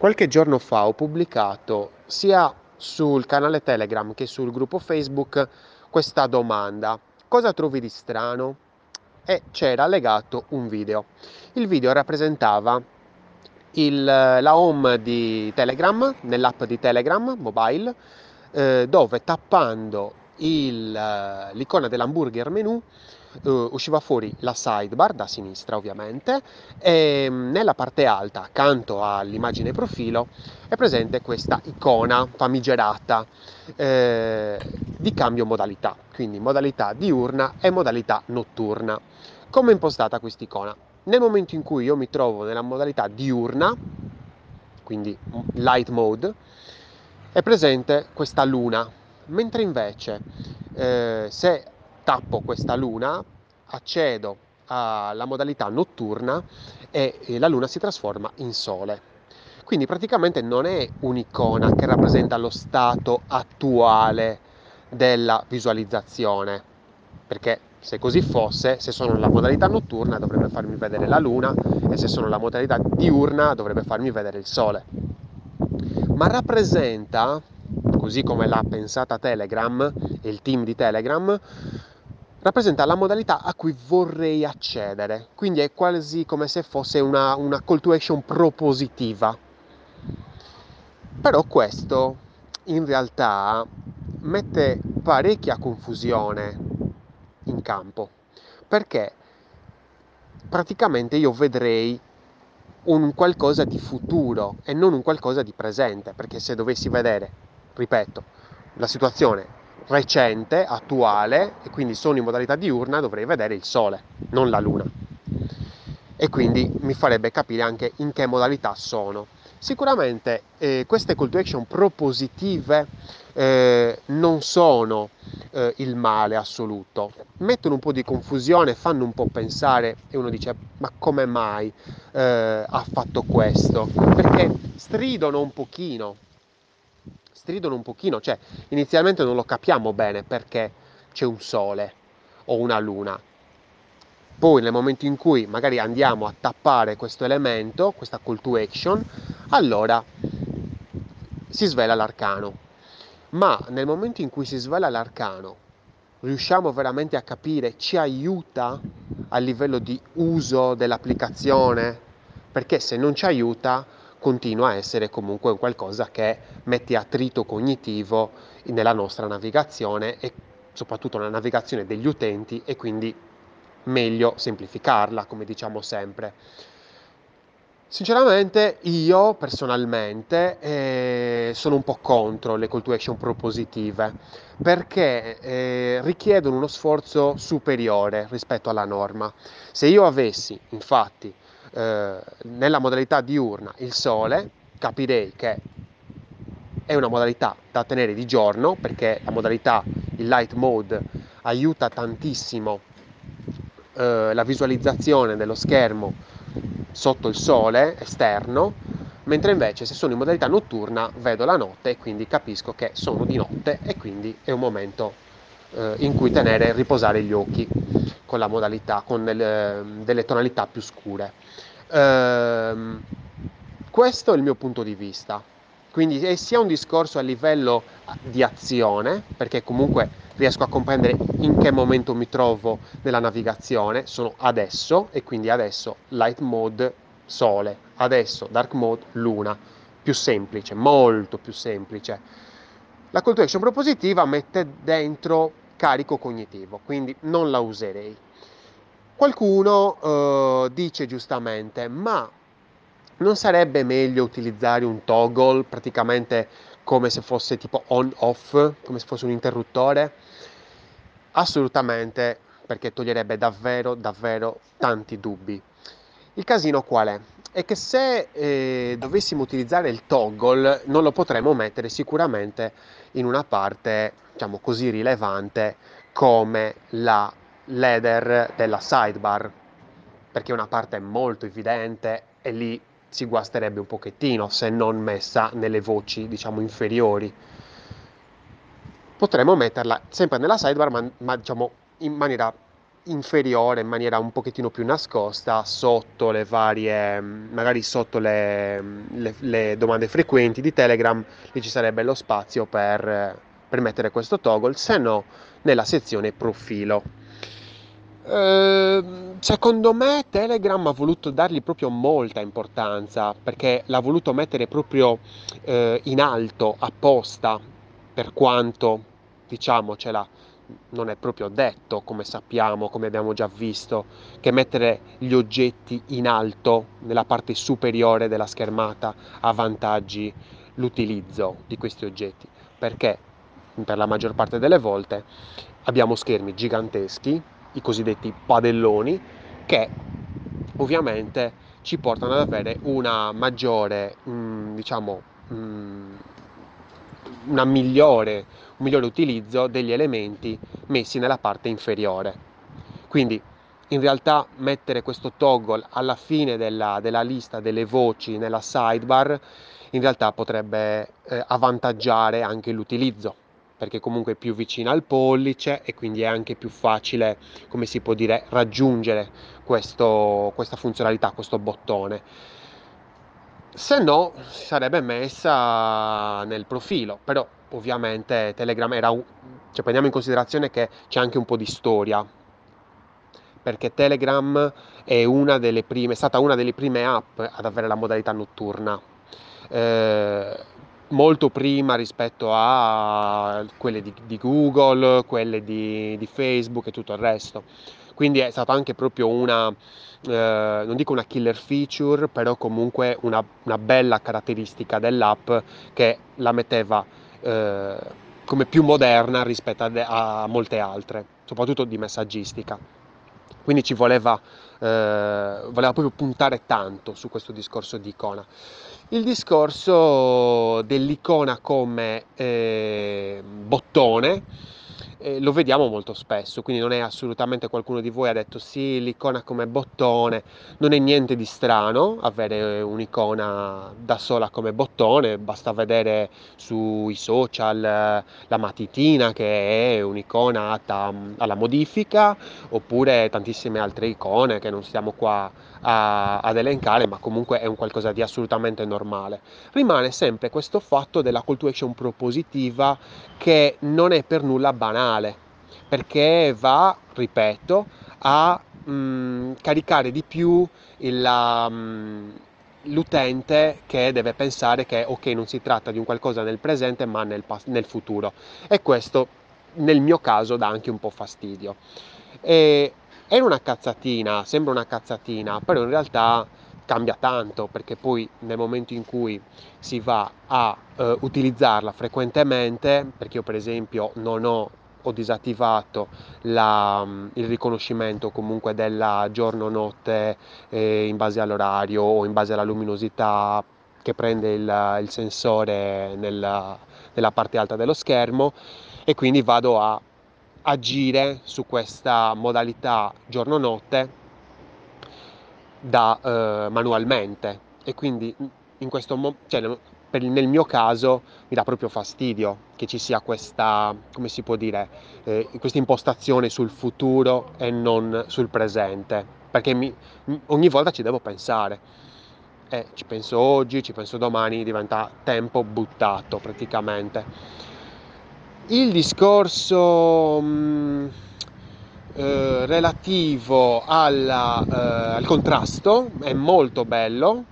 Qualche giorno fa ho pubblicato sia sul canale Telegram che sul gruppo Facebook questa domanda: cosa trovi di strano? E c'era legato un video. Il video rappresentava il, la home di Telegram, nell'app di Telegram mobile, eh, dove tappando il, l'icona dell'hamburger menu uh, usciva fuori la sidebar da sinistra ovviamente e mm, nella parte alta accanto all'immagine profilo è presente questa icona famigerata eh, di cambio modalità, quindi modalità diurna e modalità notturna. Come è impostata questa icona? Nel momento in cui io mi trovo nella modalità diurna, quindi light mode, è presente questa luna, mentre invece eh, se tappo questa luna, accedo alla modalità notturna e la luna si trasforma in sole. Quindi praticamente non è un'icona che rappresenta lo stato attuale della visualizzazione, perché se così fosse, se sono nella modalità notturna dovrebbe farmi vedere la luna e se sono nella modalità diurna dovrebbe farmi vedere il sole. Ma rappresenta, così come l'ha pensata Telegram e il team di Telegram, rappresenta la modalità a cui vorrei accedere, quindi è quasi come se fosse una, una call to action propositiva. Però questo in realtà mette parecchia confusione in campo, perché praticamente io vedrei un qualcosa di futuro e non un qualcosa di presente, perché se dovessi vedere, ripeto, la situazione recente, attuale, e quindi sono in modalità diurna, dovrei vedere il Sole, non la Luna. E quindi mi farebbe capire anche in che modalità sono. Sicuramente eh, queste call to action propositive eh, non sono eh, il male assoluto, mettono un po' di confusione, fanno un po' pensare e uno dice ma come mai eh, ha fatto questo? Perché stridono un pochino stridono un pochino, cioè inizialmente non lo capiamo bene perché c'è un sole o una luna. Poi nel momento in cui magari andiamo a tappare questo elemento, questa call to action, allora si svela l'arcano. Ma nel momento in cui si svela l'arcano, riusciamo veramente a capire, ci aiuta a livello di uso dell'applicazione? Perché se non ci aiuta, continua a essere comunque qualcosa che mette attrito cognitivo nella nostra navigazione e soprattutto nella navigazione degli utenti e quindi meglio semplificarla, come diciamo sempre. Sinceramente io personalmente eh, sono un po' contro le call to action propositive perché eh, richiedono uno sforzo superiore rispetto alla norma. Se io avessi infatti eh, nella modalità diurna il sole, capirei che è una modalità da tenere di giorno perché la modalità, il light mode, aiuta tantissimo eh, la visualizzazione dello schermo sotto il sole esterno, mentre invece se sono in modalità notturna vedo la notte e quindi capisco che sono di notte e quindi è un momento eh, in cui tenere e riposare gli occhi con la modalità, con delle, delle tonalità più scure. Ehm, questo è il mio punto di vista. Quindi è sia un discorso a livello di azione, perché comunque riesco a comprendere in che momento mi trovo nella navigazione, sono adesso e quindi adesso light mode sole, adesso dark mode luna, più semplice, molto più semplice. La call to action propositiva mette dentro carico cognitivo, quindi non la userei. Qualcuno eh, dice giustamente, ma non sarebbe meglio utilizzare un toggle praticamente come se fosse tipo on-off, come se fosse un interruttore? Assolutamente, perché toglierebbe davvero, davvero tanti dubbi. Il casino qual è? È che se eh, dovessimo utilizzare il toggle non lo potremmo mettere sicuramente in una parte, diciamo così, rilevante come la leader della sidebar, perché è una parte molto evidente e lì si guasterebbe un pochettino se non messa nelle voci, diciamo, inferiori. Potremmo metterla sempre nella sidebar, ma, ma diciamo in maniera inferiore in maniera un pochettino più nascosta sotto le varie, magari sotto le, le, le domande frequenti di Telegram, lì ci sarebbe lo spazio per, per mettere questo toggle, se no nella sezione profilo. Uh, secondo me Telegram ha voluto dargli proprio molta importanza perché l'ha voluto mettere proprio uh, in alto apposta per quanto diciamocela non è proprio detto, come sappiamo, come abbiamo già visto, che mettere gli oggetti in alto, nella parte superiore della schermata, avvantaggi l'utilizzo di questi oggetti, perché per la maggior parte delle volte abbiamo schermi giganteschi, i cosiddetti padelloni, che ovviamente ci portano ad avere una maggiore, mh, mm, diciamo, mh, mm, migliore, un migliore utilizzo degli elementi messi nella parte inferiore. Quindi in realtà mettere questo toggle alla fine della, della lista delle voci nella sidebar in realtà potrebbe eh, avvantaggiare anche l'utilizzo perché comunque è più vicina al pollice e quindi è anche più facile, come si può dire, raggiungere questo, questa funzionalità, questo bottone se no si sarebbe messa nel profilo, però ovviamente Telegram era un... cioè prendiamo in considerazione che c'è anche un po' di storia, perché Telegram è, prime, è stata una delle prime app ad avere la modalità notturna, eh, molto prima rispetto a quelle di, di Google, quelle di, di Facebook e tutto il resto. Quindi è stata anche proprio una eh, non dico una killer feature, però comunque una, una bella caratteristica dell'app che la metteva eh, come più moderna rispetto a, a, molte altre, soprattutto di messaggistica. Quindi ci voleva, eh, voleva proprio puntare tanto su questo discorso di icona. Il discorso dell'icona come eh, bottone eh, lo vediamo molto spesso, quindi non è assolutamente qualcuno di voi ha detto sì, l'icona come bottone, non è niente di strano avere un'icona da sola come bottone, basta vedere sui social eh, la matitina che è un'icona atta mm, alla modifica, oppure tantissime altre icone che non stiamo qua a, ad elencare, ma comunque è un qualcosa di assolutamente normale. Rimane sempre questo fatto della call to action propositiva che non è per nulla banale, perché va, ripeto, a mh, mm, caricare di più il, mh, mm, l'utente che deve pensare che ok non si tratta di un qualcosa nel presente ma nel, nel futuro. E questo nel mio caso dà anche un po' fastidio. E è una cazzatina sembra una cazzatina però in realtà cambia tanto perché poi nel momento in cui si va a eh, utilizzarla frequentemente, perché io per esempio non ho, ho disattivato la, il riconoscimento comunque della giorno-notte eh, in base all'orario o in base alla luminosità che prende il, il sensore nella, nella parte alta dello schermo e quindi vado a agire su questa modalità giorno-notte da eh, manualmente. E quindi in questo mo- cioè, per, nel mio caso mi dà proprio fastidio che ci sia questa, come si può dire, eh, questa impostazione sul futuro e non sul presente, perché mi, ogni volta ci devo pensare. Eh, ci penso oggi, ci penso domani, diventa tempo buttato praticamente. Il discorso... Mh, mm, eh, relativo alla, eh, al contrasto è molto bello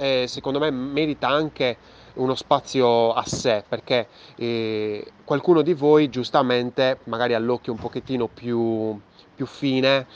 e secondo me merita anche uno spazio a sé perché eh, qualcuno di voi giustamente magari all'occhio un pochettino più, più fine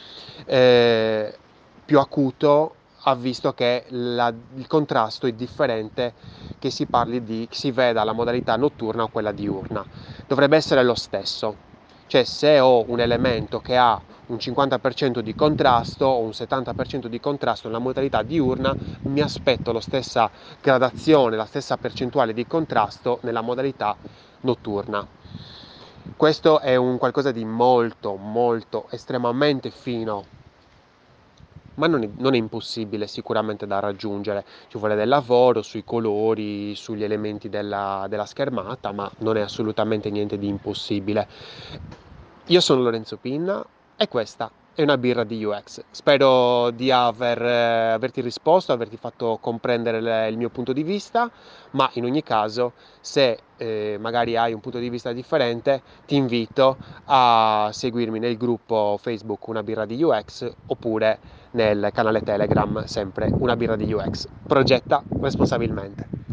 eh, più acuto ha visto che la, il contrasto è differente che si parli di si veda la modalità notturna o quella diurna. Dovrebbe essere lo stesso. Cioè se ho un elemento che ha un 50% di contrasto o un 70% di contrasto nella modalità diurna, mi aspetto la stessa gradazione, la stessa percentuale di contrasto nella modalità notturna. Questo è un qualcosa di molto, molto, estremamente fino, ma non è, non è impossibile sicuramente da raggiungere. Ci vuole del lavoro sui colori, sugli elementi della, della schermata, ma non è assolutamente niente di impossibile. Io sono Lorenzo Pinna e questa e una birra di UX. Spero di aver, eh, averti risposto, averti fatto comprendere le, il mio punto di vista, ma in ogni caso se eh, magari hai un punto di vista differente ti invito a seguirmi nel gruppo Facebook Una birra di UX oppure nel canale Telegram sempre Una birra di UX. Progetta responsabilmente.